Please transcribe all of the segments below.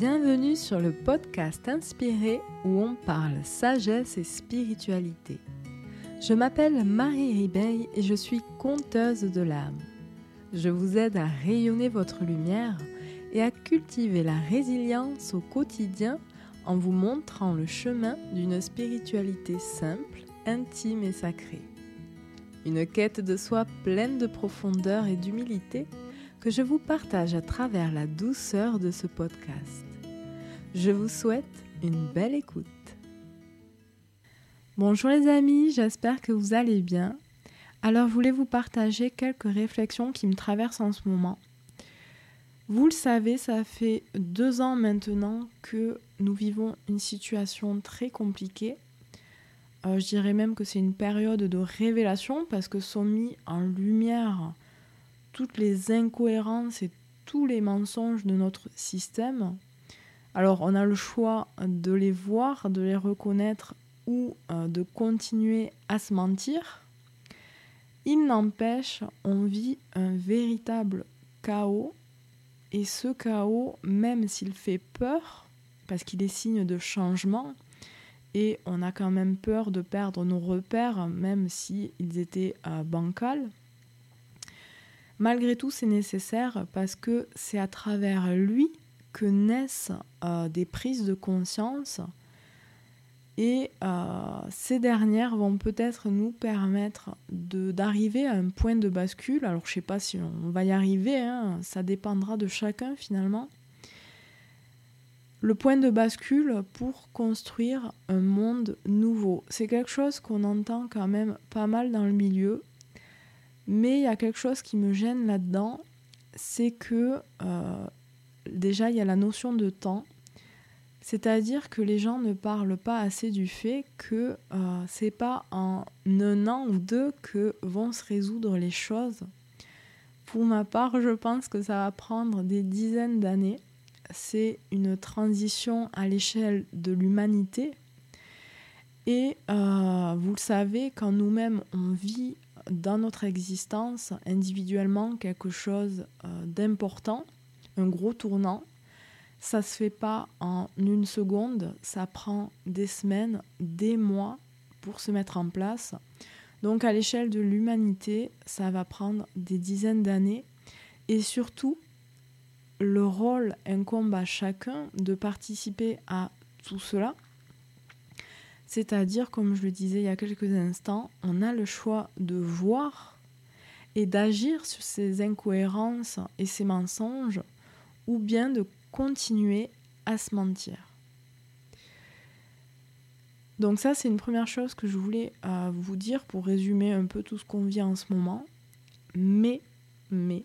Bienvenue sur le podcast Inspiré où on parle sagesse et spiritualité. Je m'appelle Marie Ribeil et je suis conteuse de l'âme. Je vous aide à rayonner votre lumière et à cultiver la résilience au quotidien en vous montrant le chemin d'une spiritualité simple, intime et sacrée. Une quête de soi pleine de profondeur et d'humilité que je vous partage à travers la douceur de ce podcast. Je vous souhaite une belle écoute. Bonjour les amis, j'espère que vous allez bien. Alors je voulais vous partager quelques réflexions qui me traversent en ce moment. Vous le savez, ça fait deux ans maintenant que nous vivons une situation très compliquée. Euh, je dirais même que c'est une période de révélation parce que sont mis en lumière toutes les incohérences et tous les mensonges de notre système. Alors on a le choix de les voir, de les reconnaître ou euh, de continuer à se mentir. Il n'empêche, on vit un véritable chaos et ce chaos, même s'il fait peur, parce qu'il est signe de changement, et on a quand même peur de perdre nos repères, même s'ils étaient euh, bancals, Malgré tout, c'est nécessaire parce que c'est à travers lui que naissent euh, des prises de conscience et euh, ces dernières vont peut-être nous permettre d'arriver à un point de bascule. Alors je ne sais pas si on va y arriver, hein, ça dépendra de chacun finalement. Le point de bascule pour construire un monde nouveau. C'est quelque chose qu'on entend quand même pas mal dans le milieu. Mais il y a quelque chose qui me gêne là-dedans, c'est que euh, déjà il y a la notion de temps. C'est-à-dire que les gens ne parlent pas assez du fait que euh, c'est pas en un an ou deux que vont se résoudre les choses. Pour ma part, je pense que ça va prendre des dizaines d'années. C'est une transition à l'échelle de l'humanité. Et euh, vous le savez, quand nous-mêmes on vit dans notre existence individuellement quelque chose euh, d'important, un gros tournant. Ça se fait pas en une seconde, ça prend des semaines, des mois pour se mettre en place. Donc à l'échelle de l'humanité, ça va prendre des dizaines d'années et surtout le rôle incombe à chacun de participer à tout cela c'est-à-dire, comme je le disais il y a quelques instants, on a le choix de voir et d'agir sur ces incohérences et ces mensonges, ou bien de continuer à se mentir. Donc ça, c'est une première chose que je voulais euh, vous dire pour résumer un peu tout ce qu'on vit en ce moment. Mais, mais,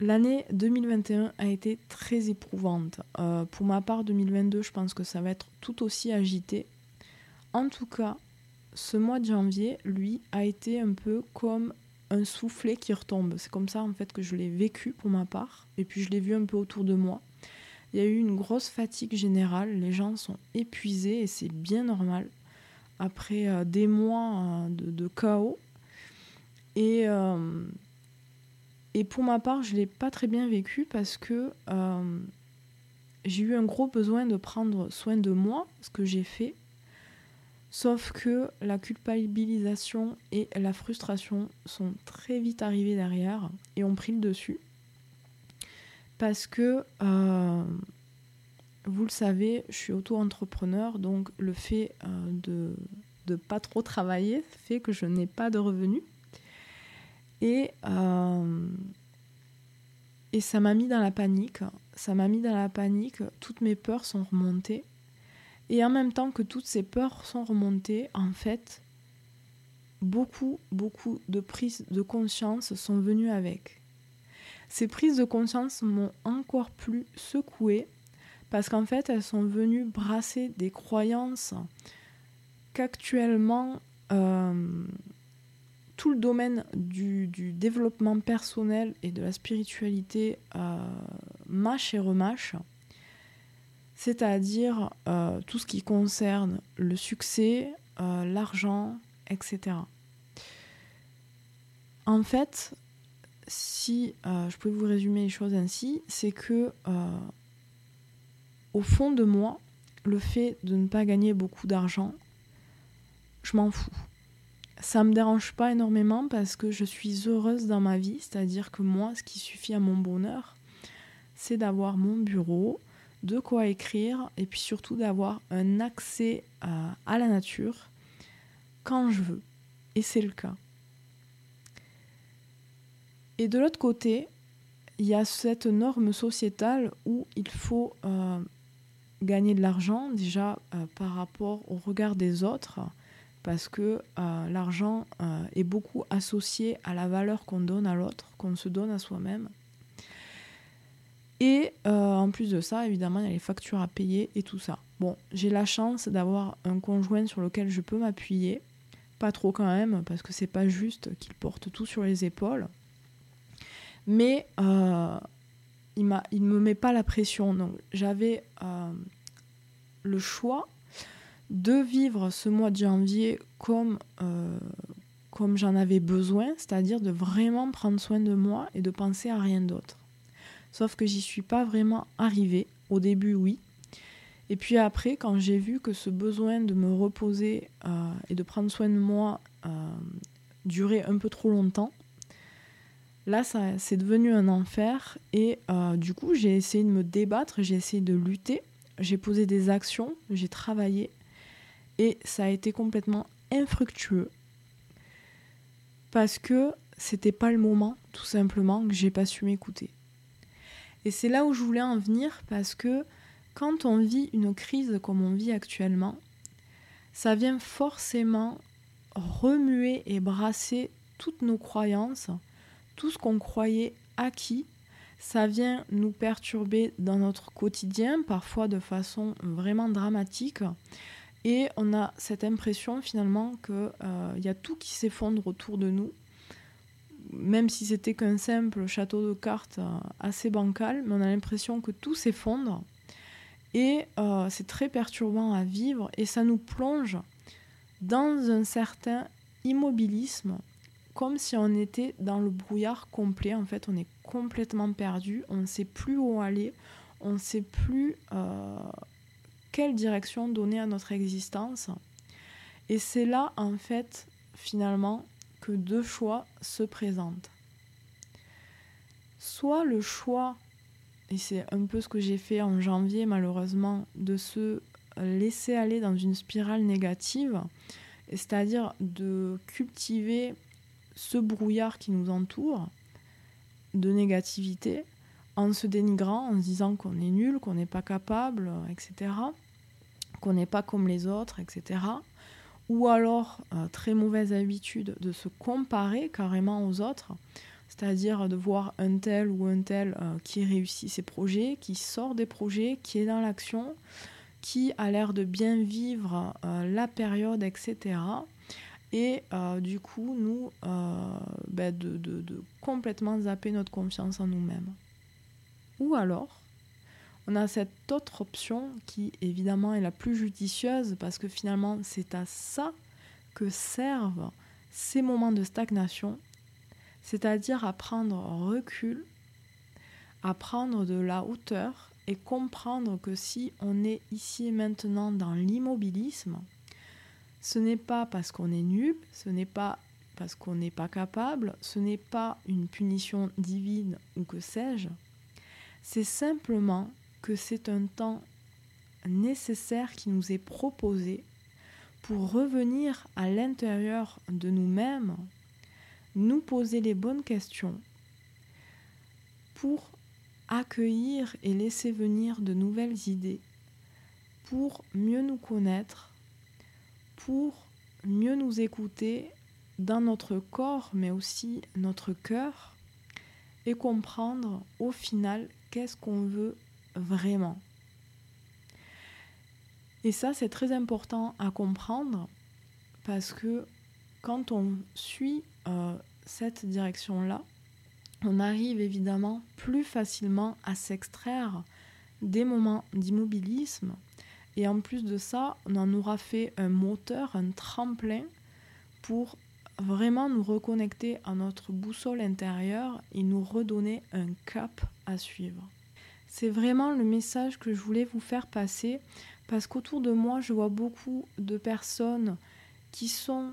L'année 2021 a été très éprouvante. Euh, pour ma part, 2022, je pense que ça va être tout aussi agité. En tout cas, ce mois de janvier, lui, a été un peu comme un soufflet qui retombe. C'est comme ça en fait que je l'ai vécu pour ma part. Et puis je l'ai vu un peu autour de moi. Il y a eu une grosse fatigue générale. Les gens sont épuisés et c'est bien normal. Après euh, des mois euh, de, chaos. Et et pour ma part, je ne l'ai pas très bien vécu parce que euh, j'ai eu un gros besoin de prendre soin de moi, ce que j'ai fait. Sauf que la culpabilisation et la frustration sont très vite arrivées derrière et ont pris le dessus. Parce que, euh, vous le savez, je suis auto-entrepreneur, donc le fait euh, de ne pas trop travailler fait que je n'ai pas de revenus. Et, euh, et ça m'a mis dans la panique. Ça m'a mis dans la panique. Toutes mes peurs sont remontées. Et en même temps que toutes ces peurs sont remontées, en fait, beaucoup, beaucoup de prises de conscience sont venues avec. Ces prises de conscience m'ont encore plus secouée parce qu'en fait, elles sont venues brasser des croyances qu'actuellement euh, tout le domaine du, développement personnel et de la spiritualité euh, mâche et remâche, c'est-à-dire euh, tout ce qui concerne le succès, euh, l'argent, etc. En fait, si je pouvais vous résumer les choses ainsi, c'est que au fond de moi, le fait de ne pas gagner beaucoup d'argent, je m'en fous. Ça me dérange pas énormément parce que je suis heureuse dans ma vie, c'est-à-dire que moi, ce qui suffit à mon bonheur, c'est d'avoir mon bureau, de quoi écrire et puis surtout d'avoir un accès à, la nature quand je veux. Et c'est le cas. Et de l'autre côté, il y a cette norme sociétale où il faut euh, gagner de l'argent déjà euh, par rapport au regard des autres, parce que euh, l'argent est beaucoup associé à la valeur qu'on donne à l'autre, qu'on se donne à soi-même. Et en plus de ça, évidemment, il y a les factures à payer et tout ça. Bon, j'ai la chance d'avoir un conjoint sur lequel je peux m'appuyer, pas trop quand même, parce que c'est pas juste qu'il porte tout sur les épaules mais euh, il ne me met pas la pression. Donc j'avais euh, le choix de vivre ce mois de janvier comme, euh, comme j'en avais besoin, c'est-à-dire de vraiment prendre soin de moi et de penser à rien d'autre. Sauf que j'y suis pas vraiment arrivée. Au début, oui. Et puis après, quand j'ai vu que ce besoin de me reposer et de prendre soin de moi durait un peu trop longtemps, Là, ça, c'est devenu un enfer et euh, du coup, j'ai essayé de me débattre, j'ai essayé de lutter, j'ai posé des actions, j'ai travaillé et ça a été complètement infructueux parce que c'était pas le moment, tout simplement, que j'ai pas su m'écouter. Et c'est là où je voulais en venir parce que quand on vit une crise comme on vit actuellement, ça vient forcément remuer et brasser toutes nos croyances tout ce qu'on croyait acquis, ça vient nous perturber dans notre quotidien, parfois de façon vraiment dramatique. Et on a cette impression finalement qu'il euh, y a tout qui s'effondre autour de nous, même si c'était qu'un simple château de cartes euh, assez bancal, mais on a l'impression que tout s'effondre. Et euh, c'est très perturbant à vivre et ça nous plonge dans un certain immobilisme comme si on était dans le brouillard complet. En fait, on est complètement perdu, on ne sait plus où aller, on ne sait plus euh, quelle direction donner à notre existence. Et c'est là, en fait, finalement, que deux choix se présentent. Soit le choix, et c'est un peu ce que j'ai fait en janvier malheureusement, de se laisser aller dans une spirale négative, c'est-à-dire de cultiver ce brouillard qui nous entoure de négativité en se dénigrant, en se disant qu'on est nul, qu'on n'est pas capable, etc., qu'on n'est pas comme les autres, etc. Ou alors, euh, très mauvaise habitude de se comparer carrément aux autres, c'est-à-dire de voir un tel ou un tel euh, qui réussit ses projets, qui sort des projets, qui est dans l'action, qui a l'air de bien vivre euh, la période, etc et du coup nous ben, de, complètement zapper notre confiance en nous-mêmes. Ou alors, on a cette autre option qui évidemment est la plus judicieuse parce que finalement c'est à ça que servent ces moments de stagnation, c'est-à-dire à prendre recul, à prendre de la hauteur et comprendre que si on est ici et maintenant dans l'immobilisme, ce n'est pas parce qu'on est nul, ce n'est pas parce qu'on n'est pas capable, ce n'est pas une punition divine ou que sais-je. C'est simplement que c'est un temps nécessaire qui nous est proposé pour revenir à l'intérieur de nous-mêmes, nous poser les bonnes questions, pour accueillir et laisser venir de nouvelles idées, pour mieux nous connaître pour mieux nous écouter dans notre corps, mais aussi notre cœur, et comprendre au final qu'est-ce qu'on veut vraiment. Et ça, c'est très important à comprendre parce que quand on suit euh, cette direction-là, on arrive évidemment plus facilement à s'extraire des moments d'immobilisme et en plus de ça, on en aura fait un moteur, un tremplin pour vraiment nous reconnecter à notre boussole intérieure et nous redonner un cap à suivre. C'est vraiment le message que je voulais vous faire passer parce qu'autour de moi, je vois beaucoup de personnes qui sont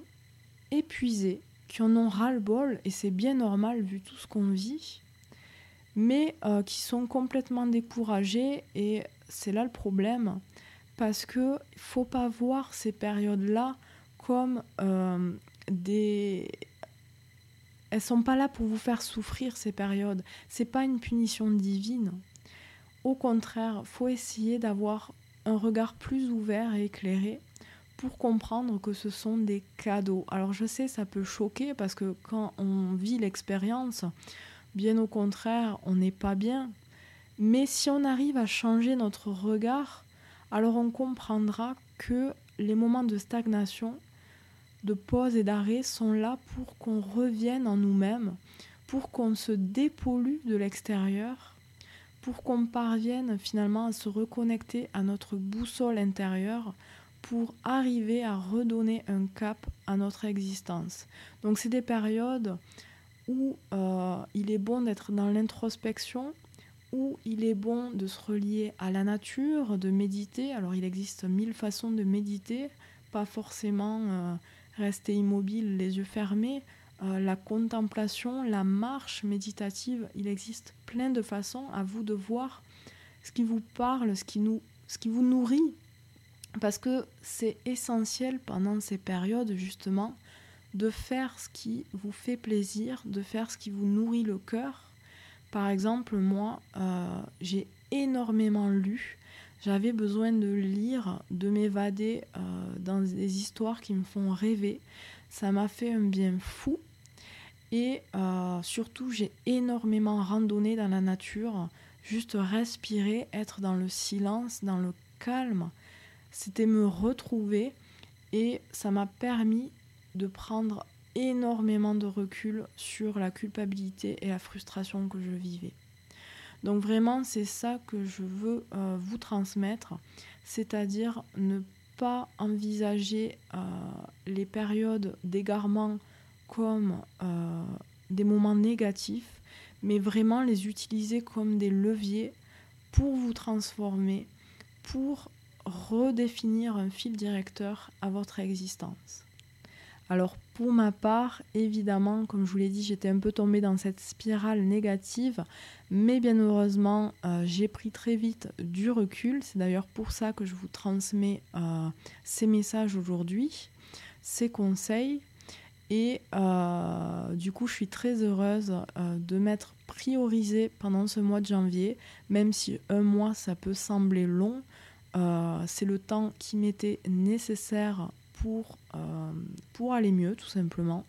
épuisées, qui en ont ras-le-bol, et c'est bien normal vu tout ce qu'on vit, mais euh, qui sont complètement découragées, et c'est là le problème, parce que faut pas voir ces périodes-là comme euh, des elles sont pas là pour vous faire souffrir ces périodes. C'est pas une punition divine. Au contraire, faut essayer d'avoir un regard plus ouvert et éclairé pour comprendre que ce sont des cadeaux. Alors je sais, ça peut choquer parce que quand on vit l'expérience, bien au contraire, on n'est pas bien. Mais si on arrive à changer notre regard, alors on comprendra que les moments de stagnation, de pause et d'arrêt sont là pour qu'on revienne en nous-mêmes, pour qu'on se dépollue de l'extérieur, pour qu'on parvienne finalement à se reconnecter à notre boussole intérieure, pour arriver à redonner un cap à notre existence. Donc c'est des périodes où euh, il est bon d'être dans l'introspection, où il est bon de se relier à la nature, de méditer. Alors il existe mille façons de méditer, pas forcément euh, rester immobile, les yeux fermés. Euh, la contemplation, la marche méditative, il existe plein de façons à vous de voir ce qui vous parle, ce qui, nous, vous nourrit. Parce que c'est essentiel pendant ces périodes justement de faire ce qui vous fait plaisir, de faire ce qui vous nourrit le cœur. Par exemple, moi, euh, j'ai énormément lu j'avais besoin de lire, de m'évader euh, dans des histoires qui me font rêver. Ça m'a fait un bien fou. Et euh, surtout, j'ai énormément randonné dans la nature, juste respirer, être dans le silence, dans le calme. C'était me retrouver et ça m'a permis de prendre énormément de recul sur la culpabilité et la frustration que je vivais. Donc vraiment, c'est ça que je veux euh, vous transmettre, c'est-à-dire ne pas envisager euh, les périodes d'égarement comme euh, des moments négatifs, mais vraiment les utiliser comme des leviers pour vous transformer, pour redéfinir un fil directeur à votre existence. Alors pour ma part, évidemment, comme je vous l'ai dit, j'étais un peu tombée dans cette spirale négative, mais bien heureusement, euh, j'ai pris très vite du recul. C'est d'ailleurs pour ça que je vous transmets euh, ces messages aujourd'hui, ces conseils. Et euh, du coup, je suis très heureuse de m'être priorisée pendant ce mois de janvier, même si un mois, ça peut sembler long. c'est le temps qui m'était nécessaire pour, euh, pour aller mieux tout simplement.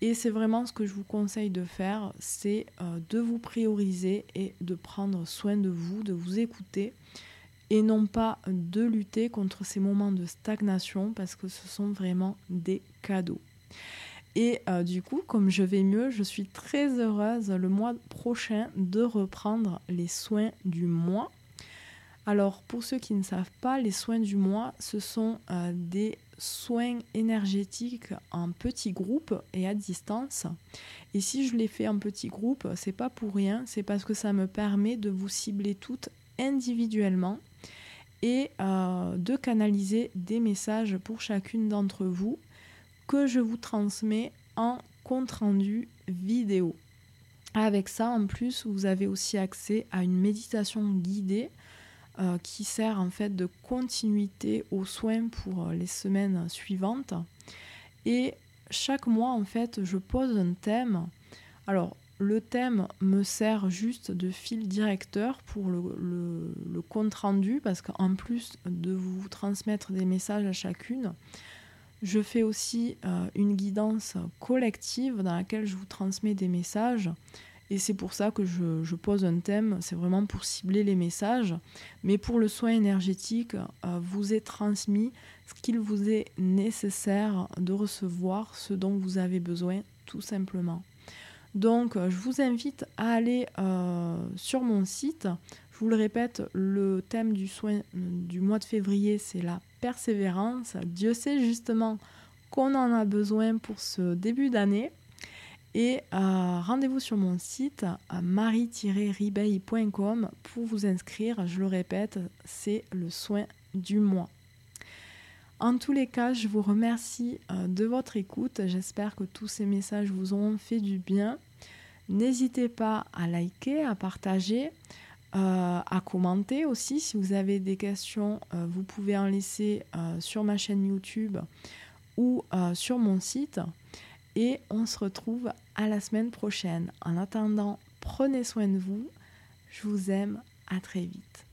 Et c'est vraiment ce que je vous conseille de faire, c'est euh, de vous prioriser et de prendre soin de vous, de vous écouter et non pas de lutter contre ces moments de stagnation parce que ce sont vraiment des cadeaux. Et euh, du coup, comme je vais mieux, je suis très heureuse le mois prochain de reprendre les soins du mois. Alors, pour ceux qui ne savent pas, les soins du mois, ce sont des soins énergétiques en petits groupes et à distance. Et si je les fais en petits groupes, c'est pas pour rien, c'est parce que ça me permet de vous cibler toutes individuellement et euh, de canaliser des messages pour chacune d'entre vous que je vous transmets en compte rendu vidéo. Avec ça, en plus, vous avez aussi accès à une méditation guidée euh, qui sert en fait de continuité aux soins pour euh, les semaines suivantes. Et chaque mois, en fait, je pose un thème. Alors, le thème me sert juste de fil directeur pour le, compte rendu, parce qu'en plus de vous transmettre des messages à chacune, je fais aussi euh, une guidance collective dans laquelle je vous transmets des messages et c'est pour ça que je, pose un thème, c'est vraiment pour cibler les messages. Mais pour le soin énergétique, euh, vous est transmis ce qu'il vous est nécessaire de recevoir, ce dont vous avez besoin, tout simplement. Donc, euh, je vous invite à aller sur mon site. Je vous le répète, le thème du soin du mois de février, c'est la persévérance. Dieu sait justement qu'on en a besoin pour ce début d'année. Et euh, rendez-vous sur mon site marie-ribeil.com pour vous inscrire. Je le répète, c'est le soin du mois. En tous les cas, je vous remercie euh, de votre écoute. J'espère que tous ces messages vous ont fait du bien. N'hésitez pas à liker, à partager, euh, à commenter aussi. Si vous avez des questions, euh, vous pouvez en laisser sur ma chaîne YouTube ou sur mon site. Et on se retrouve à la semaine prochaine. En attendant, prenez soin de vous. Je vous aime. À très vite.